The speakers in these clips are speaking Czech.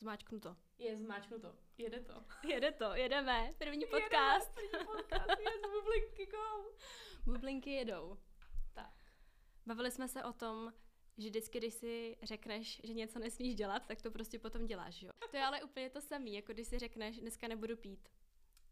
Zmáčknu to. Je, zmáčknu to. Jede to. Jede to, jedeme. První podcast. Jedeme, první podcast, je z bublinky go. Bublinky jedou. Tak. Bavili jsme se o tom, že vždycky, když si řekneš, že něco nesmíš dělat, tak to prostě potom děláš, jo. To je ale úplně to samé, jako když si řekneš, dneska nebudu pít.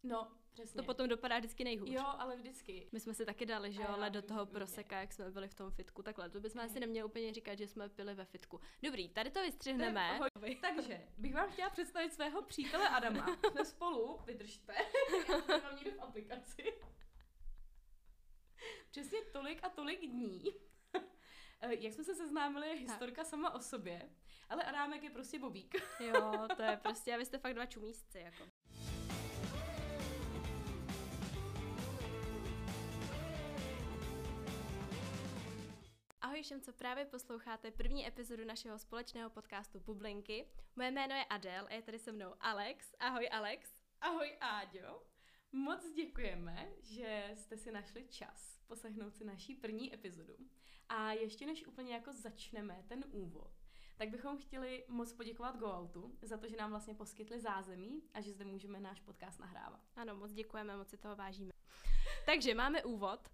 No, přesně. To potom dopadá vždycky nejhůř. Jo, ale vždycky. My jsme si taky dali, že jo, ale do toho proseka, jak jsme byli v tom fitku. Takhle, to bychom Mhm. asi neměli úplně říkat, že jsme pili ve fitku. Dobrý, tady to vystřihneme. Takže bych vám chtěla představit svého přítele Adama. Jsme spolu, vydržte, já mám někde v aplikaci. Přesně tolik a tolik dní. Eh, Jak jsme se seznámili, je historka sama o sobě, ale Adámek je prostě bobík. Jo, to je prostě, a vy jste fakt dva čumísci, jako. Všem, co právě posloucháte první epizodu našeho společného podcastu Bublinky. Moje jméno je Adel a je tady se mnou Alex. Ahoj Alex. Ahoj Áďo, moc děkujeme, že jste si našli čas poslechnout si naší první epizodu. A ještě než úplně jako začneme ten úvod, tak bychom chtěli moc poděkovat GoOutu za to, že nám vlastně poskytli zázemí a že zde můžeme náš podcast nahrávat. Ano, moc děkujeme, moc si toho vážíme. Takže máme úvod.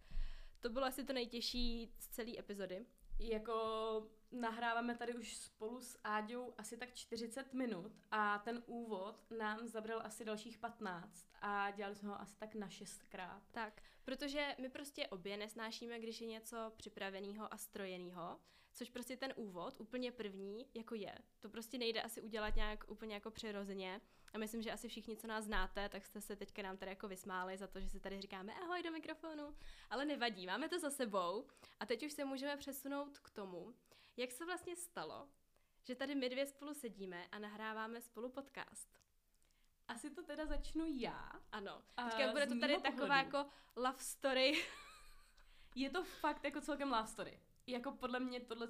To bylo asi to nejtěžší z celé epizody. Jako nahráváme tady už spolu s Áďou asi tak 40 minut a ten úvod nám zabral asi dalších 15 a dělali jsme ho asi tak na šestkrát. Tak, protože my prostě obě nesnášíme, když je něco připraveného a strojeného, což prostě ten úvod, úplně první, jako je. To prostě nejde asi udělat nějak úplně jako přirozeně. A myslím, že asi všichni, co nás znáte, tak jste se teďka nám tady jako vysmáli za to, že si tady říkáme ahoj do mikrofonu. Ale nevadí, máme to za sebou. A teď už se můžeme přesunout k tomu, jak se vlastně stalo, že tady my dvě spolu sedíme a nahráváme spolu podcast. Asi to teda začnu já. Ano. A Teďka bude to tady taková pohledu. jako love story. Je to fakt jako celkem love story. Jako podle mě tohle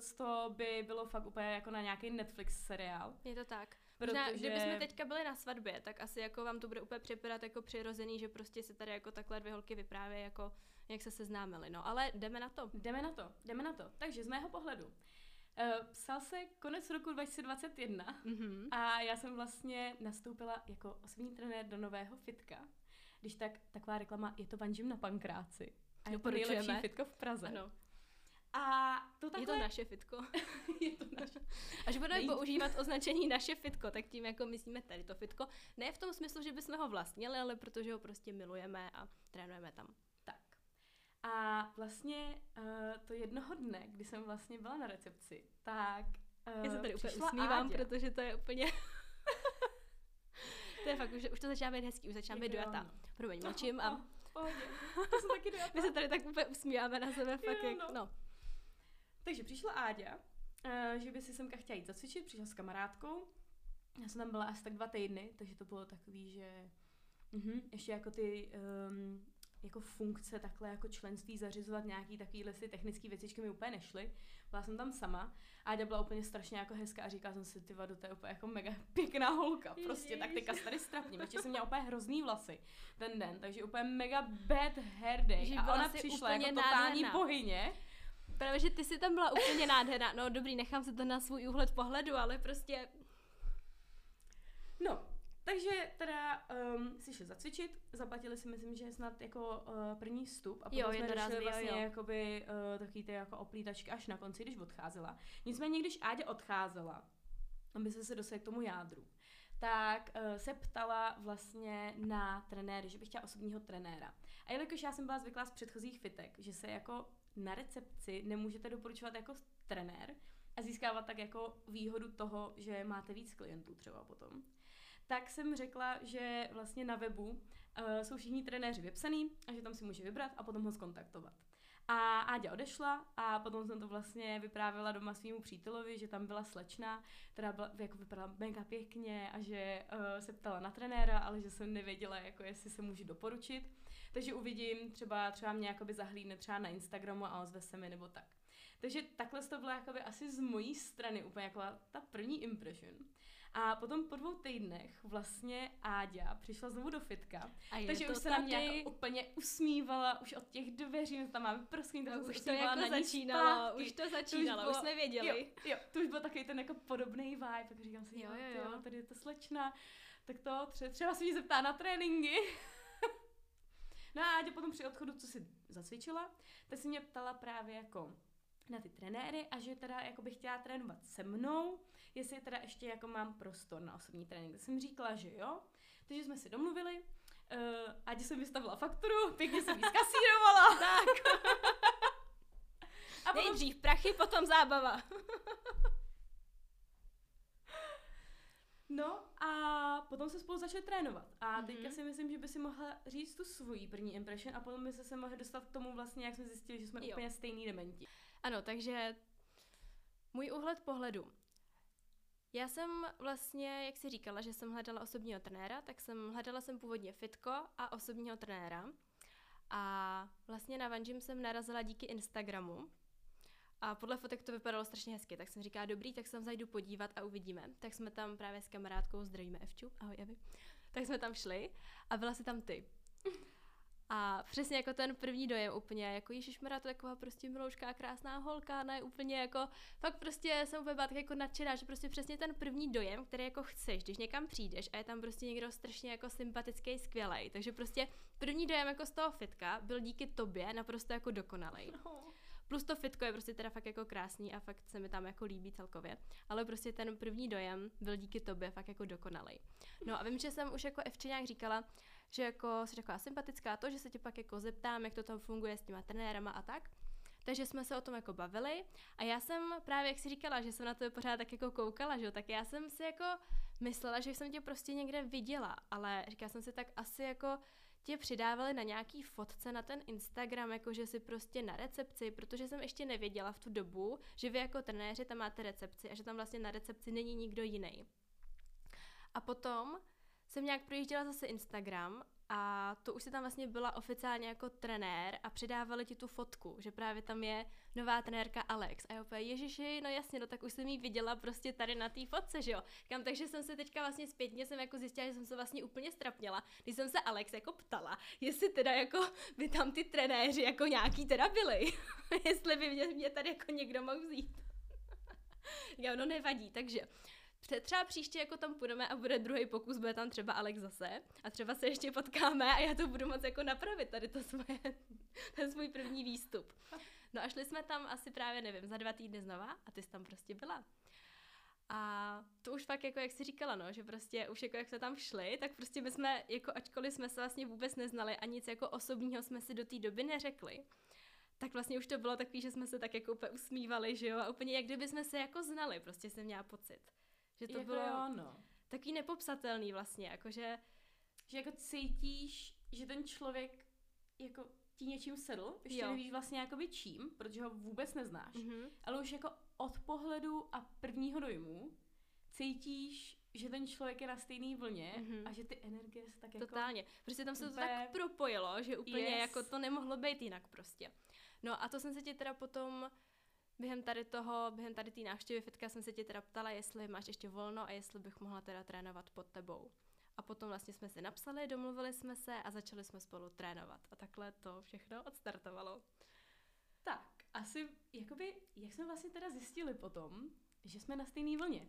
by bylo fakt úplně jako na nějaký Netflix seriál. Je to tak. Možná, Protože- kdyby jsme teďka byli na svatbě, tak asi jako vám to bude úplně připadat jako přirozený, že prostě si tady jako takhle dvě holky vyprávějí, jako jak se seznámili. No, ale jdeme na to. Jdeme na to, jdeme na to. Takže z mého pohledu. Uh, psal se konec roku 2021 Mhm. a já jsem vlastně nastoupila jako osobní trenér do nového fitka. Když tak, taková reklama, je to Van Gym na Pankráci. A je to nejlepší fitko v Praze. Ano, A to je takhle... to naše fitko. je to naše. Až budeme Nejde. používat označení naše fitko, tak tím jako myslíme tady to fitko. Ne v tom smyslu, že bychom ho vlastnili, ale protože ho prostě milujeme a trénujeme tam. Tak. A vlastně uh, to jednoho dne, kdy jsem vlastně byla na recepci, tak uh, Já se tady úplně usmívám, protože to je úplně... to je fakt, už, už to začíná být hezký, už začíná být dojata. no. Promiň, mlčím a Oh, pohodě. to jsem taky dojata. my se tady tak úplně usmíváme na sebe, fakt jak, no. Takže přišla Áďa, uh, že by si semka chtěla jít zacvičit, přišla s kamarádkou. Já jsem tam byla asi tak dva týdny, takže to bylo takový, že mhm, ještě jako ty um, jako funkce takhle jako členství zařizovat nějaký takovýhle si technické věcičky mi úplně nešly. Byla jsem tam sama. Áďa byla úplně strašně jako hezká a říkala jsem si, ty vado, to je úplně jako mega pěkná holka. Prostě tak teďka se tady strapním. Ještě jsem měla úplně hrozný vlasy ten den, takže úplně mega bad hair day. Že a ona přišla úplně jako totální nádherná. bohyně. Právě, že ty jsi tam byla úplně nádherná. No dobrý, nechám se to na svůj úhled pohledu, ale prostě No, takže teda um, si šli zacvičit, zaplatili si myslím, že snad jako uh, první vstup a potom Jo, jsme jo, vlastně jo. jakoby uh, takový ty jako oplítačky až na konci, když odcházela. Nicméně, když Áďa odcházela, aby se se dostali k tomu jádru, tak uh, se ptala vlastně na trenéry, že bych chtěla osobního trenéra. A jelikož já jsem byla zvyklá z předchozích fitek, že se jako na recepci nemůžete doporučovat jako trenér a získávat tak jako výhodu toho, že máte víc klientů třeba potom, tak jsem řekla, že vlastně na webu uh, jsou všichni trenéři vypsaný a že tam si může vybrat a potom ho skontaktovat. A Áďa odešla a potom jsem to vlastně vyprávěla doma svýmu přítelovi, že tam byla slečna, která byla, jako vypadala mega pěkně a že uh, se ptala na trenéra, ale že jsem nevěděla, jako jestli se může doporučit. Takže uvidím, třeba, třeba mě jakoby zahlídne třeba na Instagramu a ozve se mi nebo tak. Takže takhle to bylo jakoby asi z mojí strany úplně jako ta první impression. A potom po dvou týdnech vlastně Áďa přišla znovu do fitka. A je takže to už se na mě jako úplně usmívala, už od těch dveří, my tam máme prskný, tak No, už to jako na začínalo, zpátky. už to začínalo, už bylo- jsme věděli. Jo, jo, to už byl takový ten jako podobný vibe, tak říkám si, Jo, jo, jo, tady je to slečna, tak to tře- třeba se jí zeptá na tréninky. no a Áďa potom při odchodu, co si zacvičila, tak se mě ptala právě jako na ty trenéry a že teda jako bych chtěla trénovat se mnou, jestli teda ještě jako mám prostor na osobní trénink. Tak jsem říkala, že jo. Takže jsme si domluvili, uh, Áďa jsem vystavila fakturu, pěkně jsem ji zkasírovala. Tak, A potom nejdřív prachy, potom zábava. No a potom se spolu začali trénovat. A Mhm. teďka si myslím, že by si mohla říct tu svoji první impression a potom by se se mohli dostat k tomu vlastně, jak jsme zjistili, že jsme Jo. úplně stejný dementi. Ano, takže můj úhled pohledu. Já jsem vlastně, jak si říkala, že jsem hledala osobního trenéra, tak jsem hledala jsem původně fitko a osobního trenéra. A vlastně na Vanjim jsem narazila díky Instagramu. A podle fotek to vypadalo strašně hezky, tak jsem říkala, dobrý, tak se tam zajdu podívat a uvidíme. Tak jsme tam právě s kamarádkou, zdravíme Evču, ahoj Evi, tak jsme tam šli a byla si tam ty. A přesně jako ten první dojem úplně, jako Ježíš to je taková prostě miloučká, krásná holka, ne úplně jako, fakt prostě jsem úplně byla tak jako nadšená, že prostě přesně ten první dojem, který jako chceš, když někam přijdeš a je tam prostě někdo strašně jako sympatický, skvělej, takže prostě první dojem jako z toho fitka byl díky tobě naprosto jako dokonalej. Plus to fitko je prostě teda fakt jako krásný a fakt se mi tam jako líbí celkově. Ale prostě ten první dojem byl díky tobě fakt jako dokonalej. No a vím, že jsem už jako Evče nějak říkala, že jako jsi taková sympatická to, že se tě pak jako zeptám, jak to tam funguje s těma trenérama a tak. Takže jsme se o tom jako bavili a já jsem právě, jak si říkala, že jsem na to pořád tak jako koukala, že jo, tak já jsem si jako myslela, že jsem tě prostě někde viděla, ale říkala jsem si tak asi jako tě přidávali na nějaký fotce na ten Instagram, jako že si prostě na recepci, protože jsem ještě nevěděla v tu dobu, že vy jako trenéři tam máte recepci a že tam vlastně na recepci není nikdo jiný. A potom jsem nějak projížděla zase Instagram a to už si tam vlastně byla oficiálně jako trenér a přidávali ti tu fotku, že právě tam je nová trenérka Alex. A úplně, ježiši, no jasně, no tak už jsem ji viděla prostě tady na té fotce, že jo. Kam, takže jsem se teďka vlastně zpětně jsem jako zjistila, že jsem se vlastně úplně strapněla, když jsem se Alex jako ptala, jestli teda jako by tam ty trenéři jako nějaký teda byli. jestli by mě, mě tady jako někdo mohl vzít. Já, no nevadí, takže Tře- Třeba příště jako tam půjdeme a bude druhý pokus, bude tam třeba Alex zase a třeba se ještě potkáme a já to budu moc jako napravit, tady to svoje, ten svůj první výstup. No a šli jsme tam asi právě, nevím, za dva týdny znova a ty jsi tam prostě byla. A to už fakt jako, jak jsi říkala, no, že prostě už jako jak jsme tam šli, tak prostě my jsme, jako ačkoliv jsme se vlastně vůbec neznali a nic jako osobního jsme si do té doby neřekli, tak vlastně už to bylo takový, že jsme se tak jako úplně usmívali, že jo, a úplně jak kdyby jsme se jako znali, prostě jsem měla pocit. Že to jako bylo jo, no. takový nepopsatelný vlastně, jakože, Že jako cítíš, že ten člověk jako ti něčím sedl, ještě Jo. nevíš vlastně jakoby čím, protože ho vůbec neznáš, mhm. ale už jako od pohledu a prvního dojmu cítíš, že ten člověk je na stejné vlně Mhm. a že ty energie se tak jako... Totálně. Prostě tam se to tak propojilo, že úplně Yes. jako to nemohlo být jinak prostě. No a to jsem se tě teda potom během tady toho, během tady té návštěvy fitka jsem se tě teda ptala, jestli máš ještě volno a jestli bych mohla teda trénovat pod tebou. A potom vlastně jsme si napsali, domluvili jsme se a začali jsme spolu trénovat. A takhle to všechno odstartovalo. Tak, asi, jakoby, jak jsme vlastně teda zjistili potom, že jsme na stejné vlně.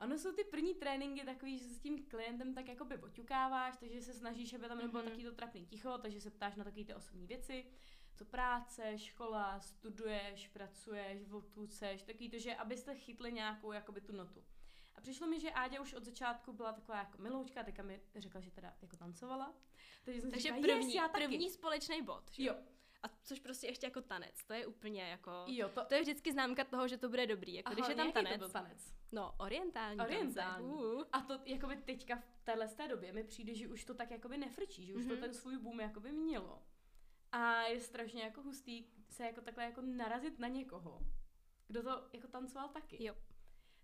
Ono jsou ty první tréninky takový, že se s tím klientem tak jakoby oťukáváš, takže se snažíš, aby tam nebylo Mhm. taky to trapný ticho, takže se ptáš na takové ty osobní věci, co práce, škola, studuješ, pracuješ, vltuceš, takový to, že abyste chytli nějakou jakoby tu notu. Přišlo mi, že Áďa už od začátku byla taková jako miloučka, teďka mi řekla, že teda jako tancovala. Takže jsem Takže říkala, první, yes, já taky. první společný bod. že Jo, A což prostě ještě jako tanec. To je úplně jako... jo, to, To je vždycky známka toho, že to bude dobrý. Jako Aha, když je tam tanec. to byl tanec? No, orientální. Orientální. Uh. A to jakoby teďka v téhle té době mi přijde, že už to tak jakoby nefrčí, že už mm-hmm. to Mhm. ten svůj boom jakoby mělo. A je strašně jako hustý se jako takhle jako narazit na někoho, kdo to jako tancoval taky. Jo.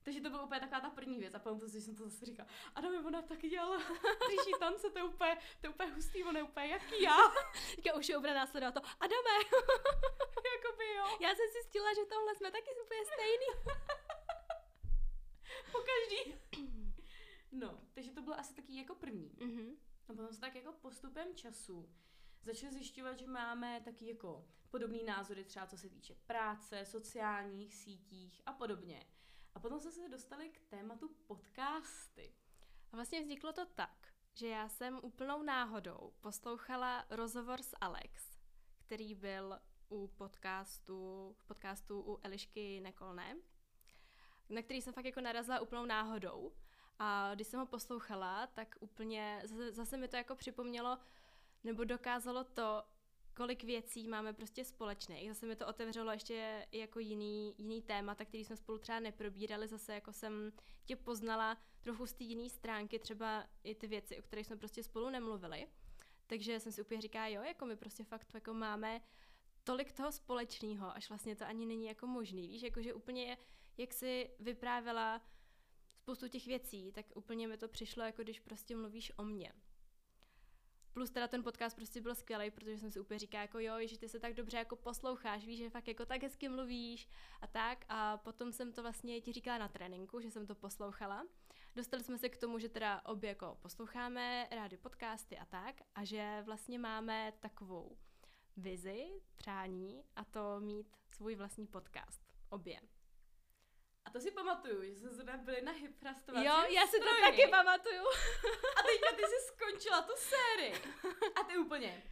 Takže to byla úplně taková ta první věc a potom to, že jsem to zase říkala, Adame, ona taky dělala příští tance, to je úplně, to je úplně hustý, ona je úplně jaký já, Teďka už je bude následovat to. Adame, jakoby jo. já jsem si stila, že tohle jsme taky úplně stejný. Po každý, Mhm. A potom se tak jako postupem času začali zjišťovat, že máme taky jako podobný názory třeba co se týče práce, sociálních sítích a podobně. A potom jsme se dostali k tématu podcasty. A vlastně vzniklo to tak, že já jsem úplnou náhodou poslouchala rozhovor s Alex, který byl u podcastu, v podcastu u Elišky Nekolné, na který jsem fakt jako narazila úplnou náhodou. A když jsem ho poslouchala, tak úplně zase, zase mi to jako připomnělo, nebo dokázalo to, kolik věcí máme prostě společných. Zase mi to otevřelo ještě jako jiný, jiný témata, který jsme spolu třeba neprobírali. Zase jako jsem tě poznala trochu z té jiné stránky, třeba i ty věci, o kterých jsme prostě spolu nemluvili. Takže jsem si úplně říká, jo, jako my prostě fakt jako máme tolik toho společného, až vlastně to ani není jako možný. Víš, jakože úplně jak si vyprávěla spoustu těch věcí, tak úplně mi to přišlo, jako když prostě mluvíš o mně. Plus teda ten podcast prostě byl skvělý, protože jsem si úplně říká jako jo, že ty se tak dobře jako posloucháš, víš, že fakt jako tak hezky mluvíš a tak. A potom jsem to vlastně ti říkala na tréninku, že jsem to poslouchala. Dostali jsme se k tomu, že teda obě jako posloucháme rádi podcasty a tak a že vlastně máme takovou vizi, přání a to mít svůj vlastní podcast. Obě. A to si pamatuju, že jsme zrovna byli na hyprastovací Jo, já si to taky pamatuju. A teďka ty jsi skončila tu sérii. A ty úplně,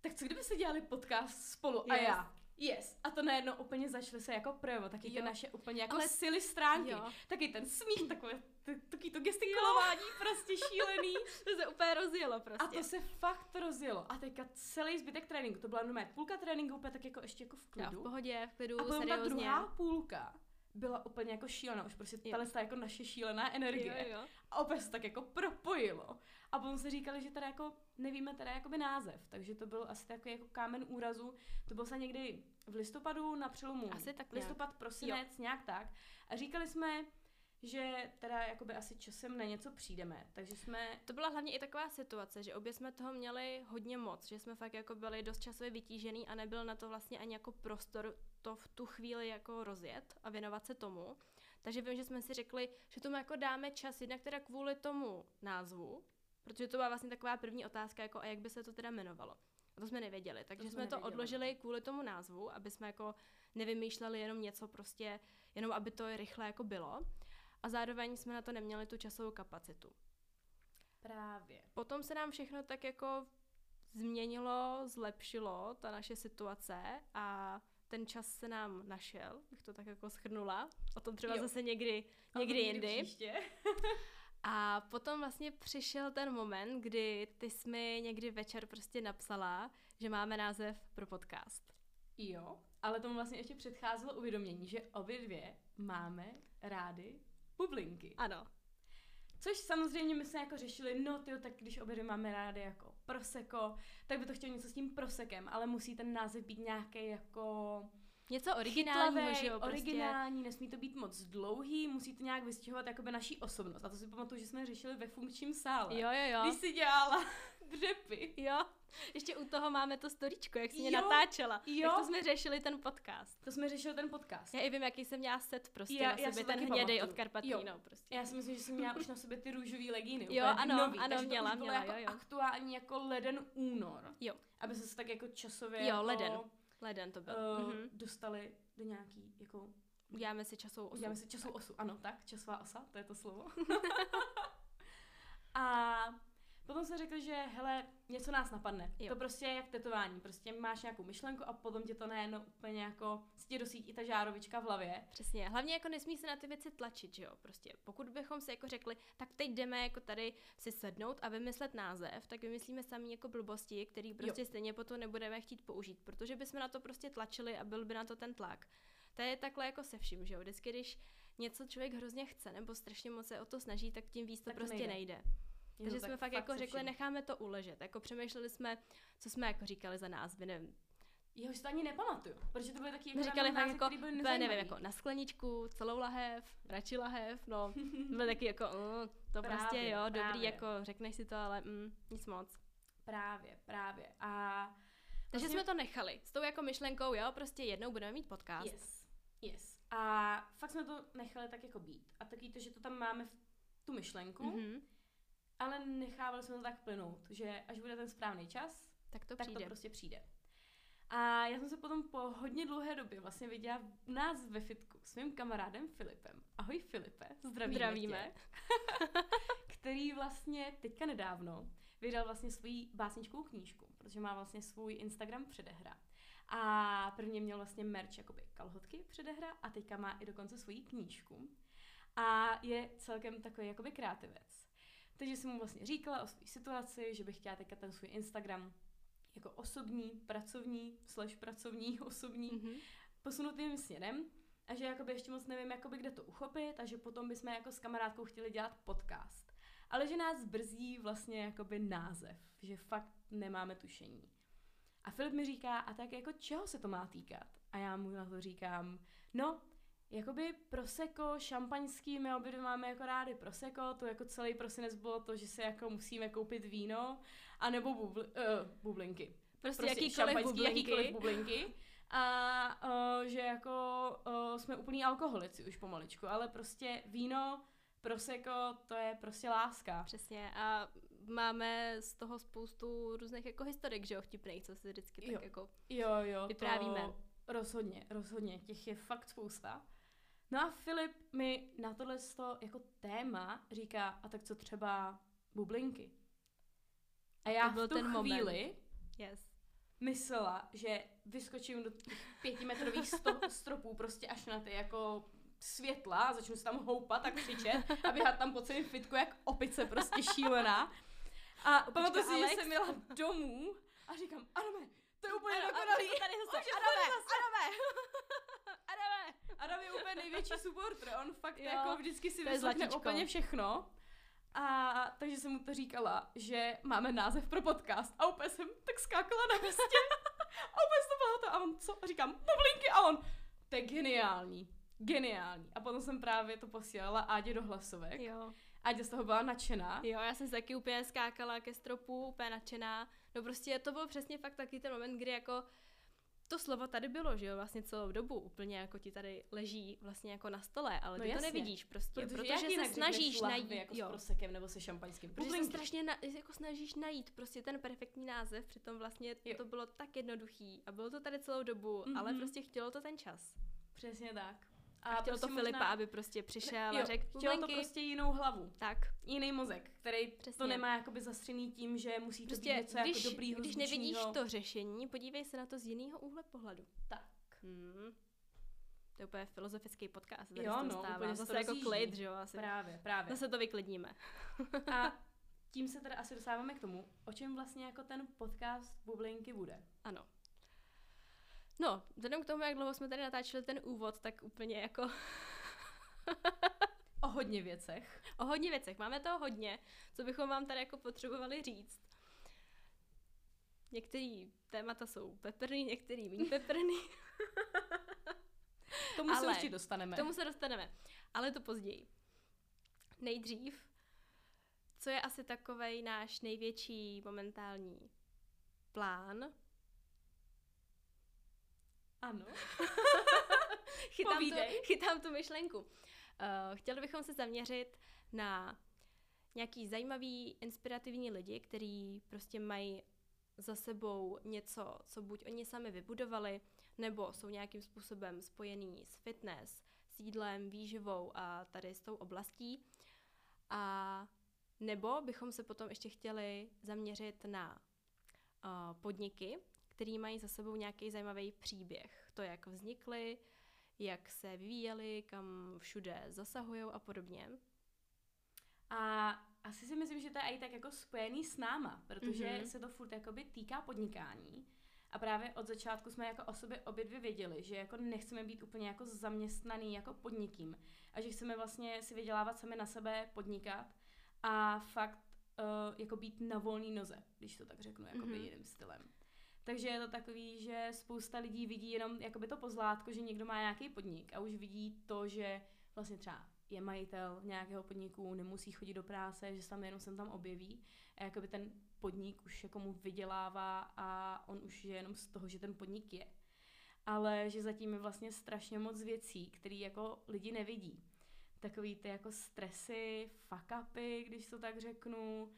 tak co kdyby se dělali podcast spolu a Yes. já? Yes. A to najednou úplně začaly se jako projevovat, taky ty Jo. naše úplně jako Ale- sily stránky. Jo. Taky ten smích, takové, taky to gestikulování prostě šílený. To se úplně rozjelo A prostě. to se fakt rozjelo. A teďka celý zbytek tréninku, to byla normálně půlka tréninku, úplně tak jako ještě jako v Já v klidu. pohodě, v klidu, A seriózně. druhá půlka byla úplně jako šílená, už prostě Jo. tahle ta jako naše šílená energie. Jo, jo. A opět se tak jako propojilo. A potom se říkali, že teda jako nevíme teda jakoby název, takže to byl asi takový jako kámen úrazu. To bylo se někdy v listopadu na přelomu. Asi tak nějak. Listopad, prosinec, nějak tak. A říkali jsme, že teda jakoby asi časem na něco přijdeme, takže jsme To byla hlavně i taková situace, že obě jsme toho měli hodně moc, že jsme fakt jako byli dost časově vytížený a nebyl na to vlastně ani jako prostor to v tu chvíli jako rozjet a věnovat se tomu. Takže vím, že jsme si řekli, že tomu jako dáme čas, jednak teda kvůli tomu názvu, protože to byla vlastně taková první otázka, jako a jak by se to teda jmenovalo. A to jsme nevěděli, takže jsme jsme to nevěděli. odložili kvůli tomu názvu, aby jsme jako nevymýšleli jenom něco prostě, jenom aby to rychle jako bylo. A zároveň jsme na to neměli tu časovou kapacitu. právě. Potom se nám všechno tak jako změnilo, zlepšilo, ta naše situace a ten čas se nám našel, bych to tak jako schrnula. O tom třeba Jo. zase někdy, někdy jindy. Příště. A potom vlastně přišel ten moment, kdy ty jsi mi někdy večer prostě napsala, že máme název pro podcast. Jo, ale tomu vlastně ještě předcházelo uvědomění, že obě dvě máme rády bublinky. Ano. Což samozřejmě my jsme jako řešili, no tyjo, tak když obě dvě máme rádi jako proseko, tak by to chtělo něco s tím prosekem, ale musí ten název být nějaký jako Něco originálního, chytlavej, že jo? Prostě. originální, nesmí to být moc dlouhý, musí to nějak vystihovat jakoby naší osobnost. A to si pamatuju, že jsme řešili ve funkčním sále. Jo, jo, jo. Když si dělala dřepy. Jo, ještě u toho máme to storičko, jak jsi mě Jo, natáčela. jo. Tak to jsme řešili ten podcast. To jsme řešili ten podcast. Já i vím, jaký jsem měla set prostě Já- na já sobě, si ten hnědej pamatuju. od Karpatíno prostě. Já si myslím, že jsem měla už na sobě ty růžové legíny. Jo, úplně ano, nový, ano, takže to měla, bylo měla, jako jo, jo. aktuální jako leden únor. Jo. Aby se tak jako časově Jo, jako, leden. Leden to byl. Uh, Mhm. dostali do nějaký jako Uděláme si časovou osu. Uděláme si časovou osu, ano, tak, časová osa, to je to slovo. a potom jsme řekli, že hele, něco nás napadne. Jo. To prostě je jak tetování, prostě máš nějakou myšlenku a potom tě to najednou úplně jako si tě dosítí ta žárovička v hlavě. Přesně. Hlavně jako nesmí se na ty věci tlačit, že jo? Prostě pokud bychom si jako řekli, tak teď jdeme jako tady si sednout a vymyslet název, tak vymyslíme sami jako blbosti, který prostě jo. stejně potom nebudeme chtít použít, protože bychom na to prostě tlačili a byl by na to ten tlak. To je takhle jako se vším, že jo? Vždycky, když něco člověk hrozně chce nebo strašně moc se o to snaží, tak tím víc to Tak prostě nejde. nejde. Takže jsme tak fakt jako řekli, vším. necháme to uležet. Jako přemýšleli jsme, co jsme jako říkali za názvy, nevím. Jeho si to ani nepamatuju, protože to byly taky jako říkali fakt názvy, jako, byly úplně nevím, jako na skleničku, celou lahev, radši lahev, no, byly taky jako, mm, to Právě, prostě jo, dobrý, právě. jako řekneš si to, ale mm, nic moc. Právě, právě. A Takže Vlastně- jsme to nechali, s tou jako myšlenkou, jo, prostě jednou budeme mít podcast. Yes, yes. A fakt jsme to nechali tak jako být. A taky to, že to tam máme v tu myšlenku, Mhm. Ale nechávali jsme to tak plynout, že až bude ten správný čas, Tak to tak přijde. to prostě přijde. A já jsem se potom po hodně dlouhé době vlastně viděla nás ve fitku s mým kamarádem Filipem. Ahoj Filipe, zdravíme, Zdravíme. Který vlastně teďka nedávno vydal vlastně svoji básničkovou knížku, protože má vlastně svůj Instagram předehra. A prvně měl vlastně merch jakoby kalhotky předehra a teďka má i dokonce svoji knížku. A je celkem takový jakoby kreativec. Takže jsem mu vlastně říkala o své situaci, že bych chtěla teďka ten svůj Instagram jako osobní, pracovní, slash pracovní, osobní, Mhm. posunutým směrem a že jakoby ještě moc nevím, jakoby kde to uchopit a že potom bychom jako s kamarádkou chtěli dělat podcast. Ale že nás brzdí vlastně jakoby název, že fakt nemáme tušení. A Filip mi říká, a tak jako čeho se to má týkat? A já mu na to říkám, no, jakoby proseko, šampaňský, my obě dvě máme jako rády proseko, to jako celý prosinec bylo to, že se jako musíme koupit víno, anebo bubli, uh, bublinky Prostě, prostě jakýkoliv šampaňský, bublinky. jakýkoliv bublinky. A uh, že jako uh, jsme úplní alkoholici už pomaličku, ale prostě víno, prosecco, to je prostě láska. Přesně. A máme z toho spoustu různých jako historik, že jo, vtipných, co si vždycky tak Jo. jako... Jo, jo, Vyprávíme. To rozhodně, rozhodně, těch je fakt spousta. No a Filip mi na tohle jako téma říká, a tak co třeba bublinky. A já To byl v tu ten moment. chvíli Yes. myslela, že vyskočím do pětimetrových sto- stropů prostě až na ty jako světla a začnu se tam houpat a křičet a běhat tam po celém fitku jak opice prostě šílená. A pamatuju si, že jsem jela domů a říkám, Adame, to je úplně dokonalý. tady zase. Adame, zase. Adame. Adame. Adam je úplně největší supporter, on fakt Jo, jako vždycky si vyslechne úplně všechno. A takže jsem mu to říkala, že máme název pro podcast a úplně jsem tak skákala na místě. a úplně to byla to. A on co? A říkám, bublinky a on, to je geniální. Geniální. A potom jsem právě to posílala Ádě do hlasovek. Jo. Ádě z toho byla nadšená. Jo, já jsem se taky úplně skákala ke stropu, úplně nadšená. No prostě to byl přesně fakt taky ten moment, kdy jako to slovo tady bylo, že jo, vlastně celou dobu úplně jako ti tady leží vlastně jako na stole, ale No ty jasně. to nevidíš prostě, Protože, protože, se snažíš najít, jako jo, s prosekem nebo se šampaňským. protože se Bublinky. strašně na, jako snažíš najít prostě ten perfektní název, přitom vlastně Jo. to bylo tak jednoduchý a bylo to tady celou dobu, mm-hmm. ale prostě chtělo to ten čas. Přesně tak. A chtělo to prostě Filipa, možná- aby prostě přišel Jo, a řekl, chtělo to prostě jinou hlavu. tak. jiný mozek, který Přesně. to nemá jakoby zastřený tím, že musí to Prostě být něco když, jako dobrýho, když nevidíš zvučnýho. to řešení, podívej se na to z jiného úhle pohledu. Tak. Hmm. To je úplně filozofický podcast, tady Jo, se to no, stává. úplně se Zase to jako klid, že jo, asi. Právě, právě. Zase to vyklidníme. A tím se teda asi dostáváme k tomu, o čem vlastně jako ten podcast Bublinky bude. Ano. No, vzhledem k tomu, jak dlouho jsme tady natáčeli ten úvod, tak úplně jako O hodně věcech. o hodně věcech. Máme toho hodně, co bychom vám tady jako potřebovali říct. Některý témata jsou peprný, některý méně peprný. K tomu se Ale určitě dostaneme. K tomu se dostaneme, ale to později. Nejdřív, co je asi takovej náš největší momentální plán? Ano. Chytám, tu, chytám tu myšlenku. Uh, chtěli bychom se zaměřit na nějaký zajímavý, inspirativní lidi, kteří prostě mají za sebou něco, co buď oni sami vybudovali, nebo jsou nějakým způsobem spojený s fitness, s jídlem, výživou a tady s tou oblastí. A nebo bychom se potom ještě chtěli zaměřit na uh, podniky, který mají za sebou nějaký zajímavý příběh. To, jak vznikly, jak se vyvíjeli, kam všude zasahují a podobně. A asi si myslím, že to je i tak jako spojený s náma, protože Mhm. mm-hmm. se to furt jakoby týká podnikání. A právě od začátku jsme jako o sobě obě dvě věděli, že jako nechceme být úplně jako zaměstnaný jako podnikým a že chceme vlastně si vydělávat sami na sebe, podnikat a fakt uh, jako být na volný noze, když to tak řeknu, Mhm. mm-hmm. jiným stylem. Takže je to takový, že spousta lidí vidí jenom jakoby to pozlátko, že někdo má nějaký podnik a už vidí to, že vlastně třeba je majitel nějakého podniku, nemusí chodit do práce, že se tam jenom sem tam objeví a jakoby ten podnik už jako mu vydělává a on už je jenom z toho, že ten podnik je. Ale že zatím je vlastně strašně moc věcí, které jako lidi nevidí. takový ty jako stresy, fuck upy, když to tak řeknu.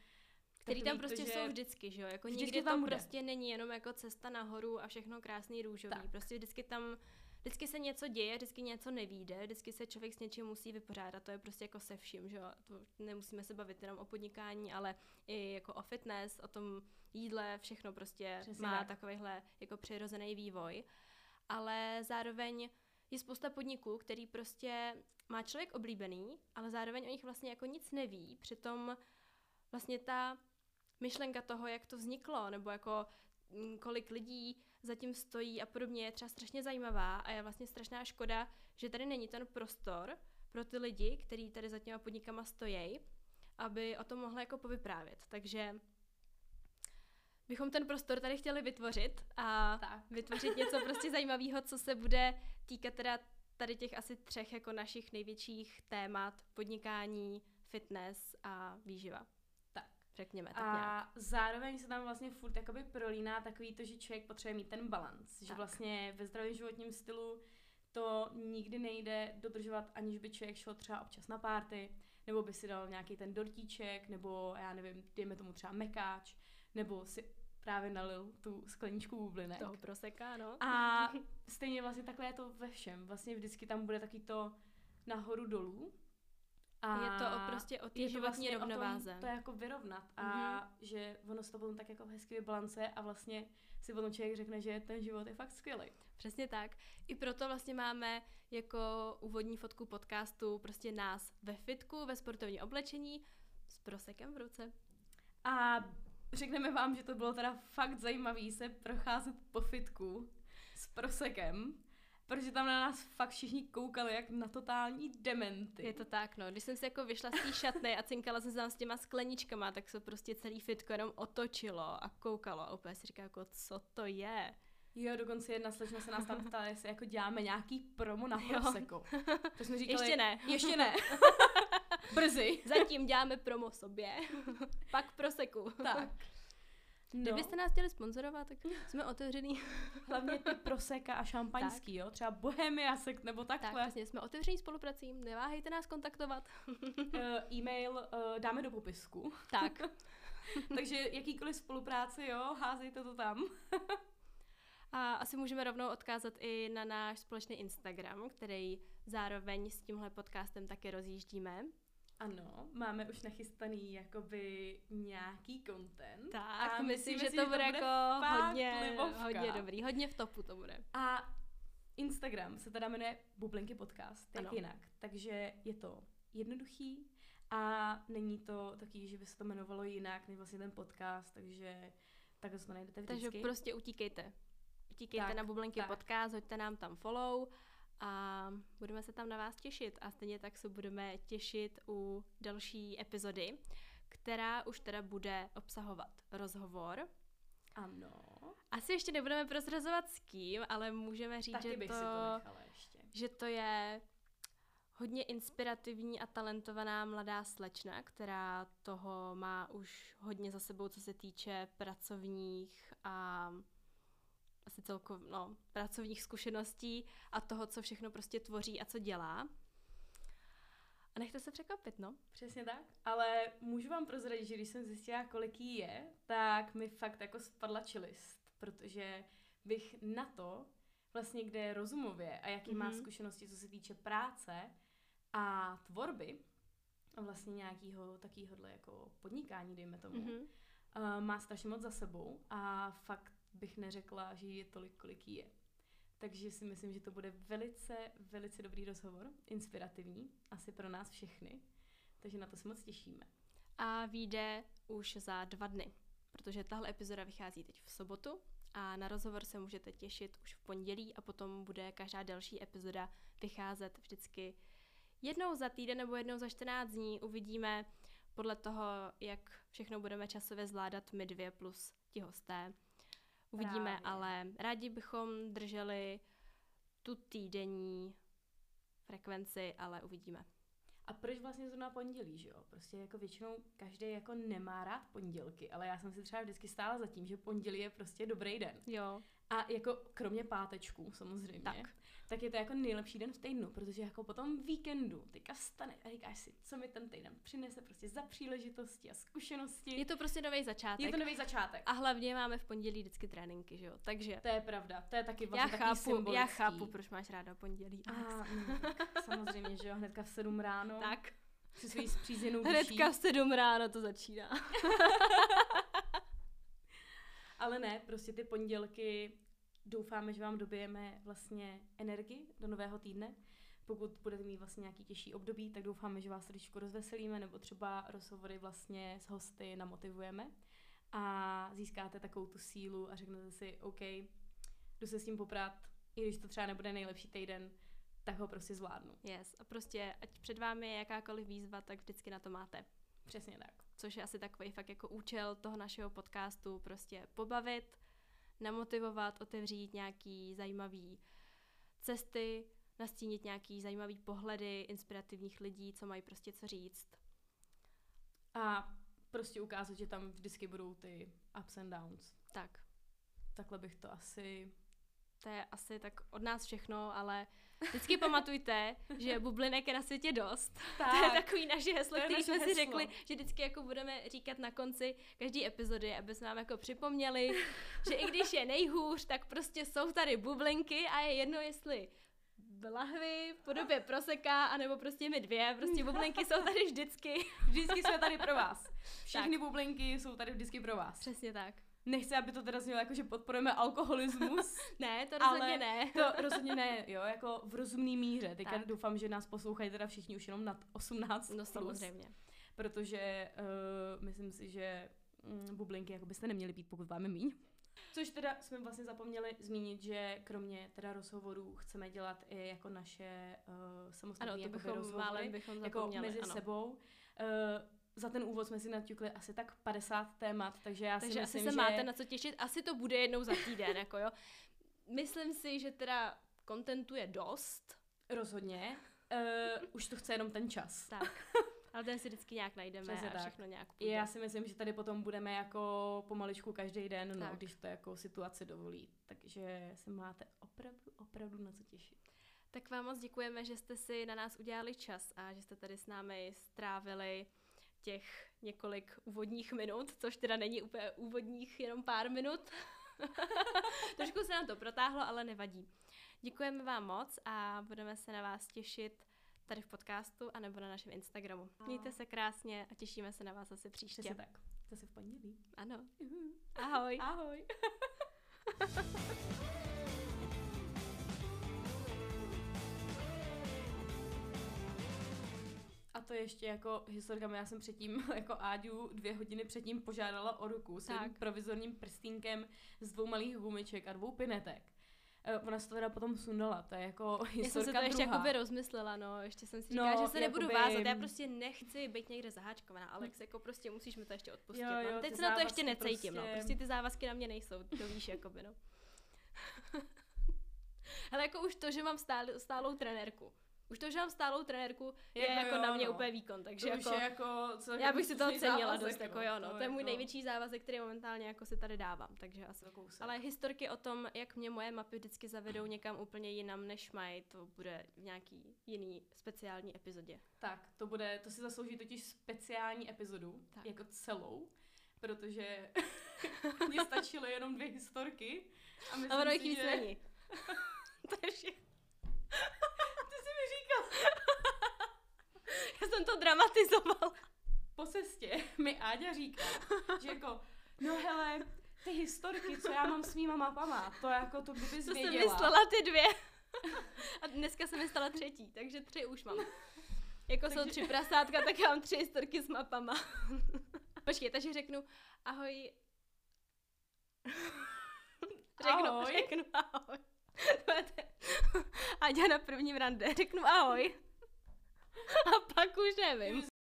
Který tam Takový to, prostě že- jsou vždycky, že jo? Jako Vždycky nikdy tam to bude. prostě není jenom jako cesta nahoru a všechno krásný růžový. Tak. Prostě vždycky tam, vždycky se něco děje, vždycky něco nevíde, vždycky se člověk s něčím musí vypořádat. To je prostě jako se vším, že jo? To nemusíme se bavit jenom o podnikání, ale i jako o fitness, o tom jídle, všechno prostě Přesně má tak. takovýhle jako přirozený vývoj. Ale zároveň je spousta podniků, který prostě má člověk oblíbený, ale zároveň o nich vlastně jako nic neví. Přitom vlastně ta myšlenka toho, jak to vzniklo, nebo jako mm, kolik lidí zatím stojí a podobně, je třeba strašně zajímavá a je vlastně strašná škoda, že tady není ten prostor pro ty lidi, kteří tady za těma podnikama stojí, aby o tom mohli jako povyprávět. Takže bychom ten prostor tady chtěli vytvořit a Tak. vytvořit něco prostě zajímavého, co se bude týkat teda tady těch asi třech jako našich největších témat podnikání, fitness a výživa. Řekněme tak nějak. A zároveň se tam vlastně furt jakoby prolíná takový to, že člověk potřebuje mít ten balans. Že vlastně ve zdravém životním stylu to nikdy nejde dodržovat, aniž by člověk šel třeba občas na párty, nebo by si dal nějaký ten dortíček, nebo já nevím, dejme tomu třeba mekáč, nebo si právě nalil tu skleničku bublinek. Toho proseka, no. A stejně vlastně takhle je to ve všem. Vlastně vždycky tam bude taky to nahoru dolů. A je to o, prostě o té životní vlastně o tom rovnováze. to jako vyrovnat a Mhm. že ono se to potom tak jako hezky vybalancuje a vlastně si potom člověk řekne, že ten život je fakt skvělý. Přesně tak. I proto vlastně máme jako úvodní fotku podcastu prostě nás ve fitku, ve sportovním oblečení s prosekem v ruce. A řekneme vám, že to bylo teda fakt zajímavý se procházet po fitku s prosekem, protože tam na nás fakt všichni koukali jak na totální dementy. Je to tak, no. Když jsem si jako vyšla z té šatny a cinkala jsem se tam s těma skleničkama, tak se prostě celý fitko jenom otočilo a koukalo a úplně si říká jako, co to je? Jo, dokonce jedna slečna se nás tam ptala, jestli jako děláme nějaký promo na. Prosecco. To jsme říkali, Ještě ne. Ještě ne. Brzy. Zatím děláme promo sobě, pak proseku. Tak. No, Kdybyste nás chtěli sponzorovat, tak jsme otevřený. hlavně ty proseka a šampaňský, jo? Třeba Bohemia sekt nebo Tak, takhle. přesně, jsme otevření spolupracím, neváhejte nás kontaktovat. Eh, e-mail uh, dáme do popisku. Tak, Takže jakýkoliv spolupráce, jo, házejte to tam. a asi můžeme rovnou odkázat i na náš společný Instagram, který zároveň s tímhle podcastem taky rozjíždíme. Ano, máme už nachystaný jakoby nějaký content. Tak, A myslím, myslíme že si, to bude jako hodně, libovka. hodně dobrý, hodně v topu to bude. A Instagram se teda jmenuje Bublinky podcast, jak Ano. jinak. Takže je to jednoduchý a není to taky, že by se to jmenovalo jinak než vlastně ten podcast, takže takhle se to najdete Takže vždycky. prostě utíkejte. Utíkejte Tak, na Bublinky tak. podcast, hoďte nám tam follow a budeme se tam na vás těšit. A stejně tak se budeme těšit u další epizody, která už teda bude obsahovat rozhovor. Ano, Asi ještě nebudeme prozrazovat s kým, ale můžeme říct, taky že bych to, si to nechala ještě. že to je hodně inspirativní a talentovaná mladá slečna, která toho má už hodně za sebou, co se týče pracovních a asi celkov, no, pracovních zkušeností a toho, co všechno prostě tvoří a co dělá. A nechte se překvapit, no. Přesně tak. Ale můžu vám prozradit, že když jsem zjistila, kolik jí je, tak mi fakt jako spadla čelist, protože bych na to, vlastně kde je rozumově a jaký mm-hmm. má Mhm. zkušenosti, co se týče práce a tvorby, a vlastně nějakého takovéhohle jako podnikání, dejme tomu, mm-hmm. Mm-hmm. uh, má strašně moc za sebou a fakt bych neřekla, že je tolik, kolik je. Takže si myslím, že to bude velice, velice dobrý rozhovor, inspirativní, asi pro nás všechny. Takže na to se moc těšíme. A vyjde už za dva dny, protože tahle epizoda vychází teď v sobotu a na rozhovor se můžete těšit už v pondělí a potom bude každá další epizoda vycházet vždycky jednou za týden nebo jednou za 14 dní. Uvidíme podle toho, jak všechno budeme časově zvládat my dvě plus ti hosté. Uvidíme, Právě. ale rádi bychom drželi tu týdenní frekvenci, ale uvidíme. A proč vlastně zrovna pondělí, že jo? Prostě jako většinou každý jako nemá rád pondělky, ale já jsem si třeba vždycky stála za tím, že pondělí je prostě dobrý den. Jo, A jako kromě pátečků samozřejmě, Tak. tak je to jako nejlepší den v týdnu, protože jako po tom víkendu teďka stane a říkáš si, co mi ten týden přinese prostě za příležitosti a zkušenosti. Je to prostě nový začátek. je to nový začátek. A hlavně máme v pondělí vždycky tréninky, že jo? Takže To je pravda, to je taky já vlastně takový chápu, já symbolický. chápu, proč máš ráda pondělí. A, samozřejmě, že jo, hnedka v sedm ráno. tak, Při svý spřízenou duší. hnedka v sedm ráno to začíná. Ale ne, prostě ty pondělky doufáme, že vám dobijeme vlastně energii do nového týdne. Pokud budete mít vlastně nějaký těžší období, tak doufáme, že vás trošičku rozveselíme nebo třeba rozhovory vlastně s hosty namotivujeme a získáte takovou tu sílu a řeknete si, OK, jdu se s tím poprat, i když to třeba nebude nejlepší týden, tak ho prostě zvládnu. Yes. A prostě, ať před vámi je jakákoliv výzva, tak vždycky na to máte. Přesně tak. Což je asi takový fakt jako účel toho našeho podcastu, prostě pobavit, namotivovat, otevřít nějaký zajímavý cesty, nastínit nějaký zajímavý pohledy inspirativních lidí, co mají prostě co říct. A prostě ukázat, že tam vždycky budou ty ups and downs. Tak, Takhle bych to asi to je asi tak od nás všechno, ale vždycky pamatujte, že bublinek je na světě dost. Tak. To je takový naše heslo, který jsme si řekli, že vždycky jako budeme říkat na konci každé epizody, aby jsme nám jako připomněli, že i když je nejhůř, tak prostě jsou tady bublinky a je jedno, jestli v lahvi v podobě proseka, anebo prostě my dvě, prostě bublinky jsou tady vždycky. Vždycky jsme tady pro vás. Všechny bublinky jsou tady vždycky pro vás. Přesně tak. Nechci, aby to teda znělo jako, že podporujeme alkoholismus. Ne, to rozhodně Ale ne. to rozhodně ne, jo, jako v rozumný míře. Teďka Tak. doufám, že nás poslouchají teda všichni už jenom nad 18 No plus, samozřejmě. protože uh, myslím si, že mm, bublinky jako byste neměli být, pokud máme míň. Což teda jsme vlastně zapomněli zmínit, že kromě teda rozhovorů chceme dělat i jako naše uh, samostatné Ano, to bychom rozhovory. bychom jako mezi ano. sebou. Uh, za ten úvod jsme si naťukli asi tak 50 témat, takže já Takže si asi myslím, se že... máte na co těšit. Asi to bude jednou za týden, jako jo. Myslím si, že teda kontentu je dost, Rozhodně. Uh, už to chce jenom ten čas. tak. Ale ten si vždycky nějak najdeme Přesně a tak. všechno nějak půjde. Já si myslím, že tady potom budeme jako pomaličku každý den, no, když to jako situace dovolí. Takže se máte opravdu, opravdu na co těšit. Tak vám moc děkujeme, že jste si na nás udělali čas a že jste tady s námi strávili těch několik úvodních minut, což teda není úplně úvodních jenom pár minut. Trošku se nám to protáhlo, ale nevadí. Děkujeme vám moc a budeme se na vás těšit tady v podcastu a nebo na našem Instagramu. Mějte se krásně a těšíme se na vás zase příště. Přesně tak. Zase v pondělí. Ano. Ahoj. Ahoj. to ještě jako historka, já jsem předtím, jako Áďu, dvě hodiny předtím požádala o ruku svým Tak. provizorním prstínkem z dvou malých gumiček a dvou pinetek. Eh, Ona se to teda potom sundala, to je jako Já jsem historka si to ještě druhá. jakoby rozmyslela, no, ještě jsem si No, říkala, že se nebudu jakoby- vázat, já prostě nechci být někde zaháčkovaná, Alex, jako prostě musíš mi to ještě odpustit, Jo, no. jo, teď ty se na to ještě necítím, no, prostě- prostě ty závazky na mě nejsou, to víš, jakoby, no. Ale jako už to, že mám stál, stálou trenérku, už to, že mám stálou trenérku, je Jako jako jo, na mě no. úplně výkon, takže To už jako, je jako, já bych si toho slušný cenila závazek, dost, jako jo, no, to je můj jako největší závazek, který momentálně jako si tady dávám, takže asi kousek. ale historky o tom, jak mě moje mapy vždycky zavedou někam úplně jinam, než mají, to bude v nějaký jiný speciální epizodě. Tak, to bude, to si zaslouží totiž speciální epizodu, Tak. jako celou, protože mně stačily jenom dvě historky. A, myslím A ono jich víc že... není. to je vše. Ty jsi mi říkal. Já jsem to dramatizoval. Po cestě mi Áďa říká, že jako, no hele, ty historky, co já mám s mýma mapama, to jako to kdybys Co jsem věděla. myslela ty dvě. A dneska jsem mi stala třetí, takže tři už mám. Jako jsou Takže- tři prasátka, tak já mám tři historky s mapama. Počkej, takže řeknu ahoj. Řeknu, Ahoj. řeknu ahoj. Aďa na prvním rande, řeknu ahoj. A pak už nevím.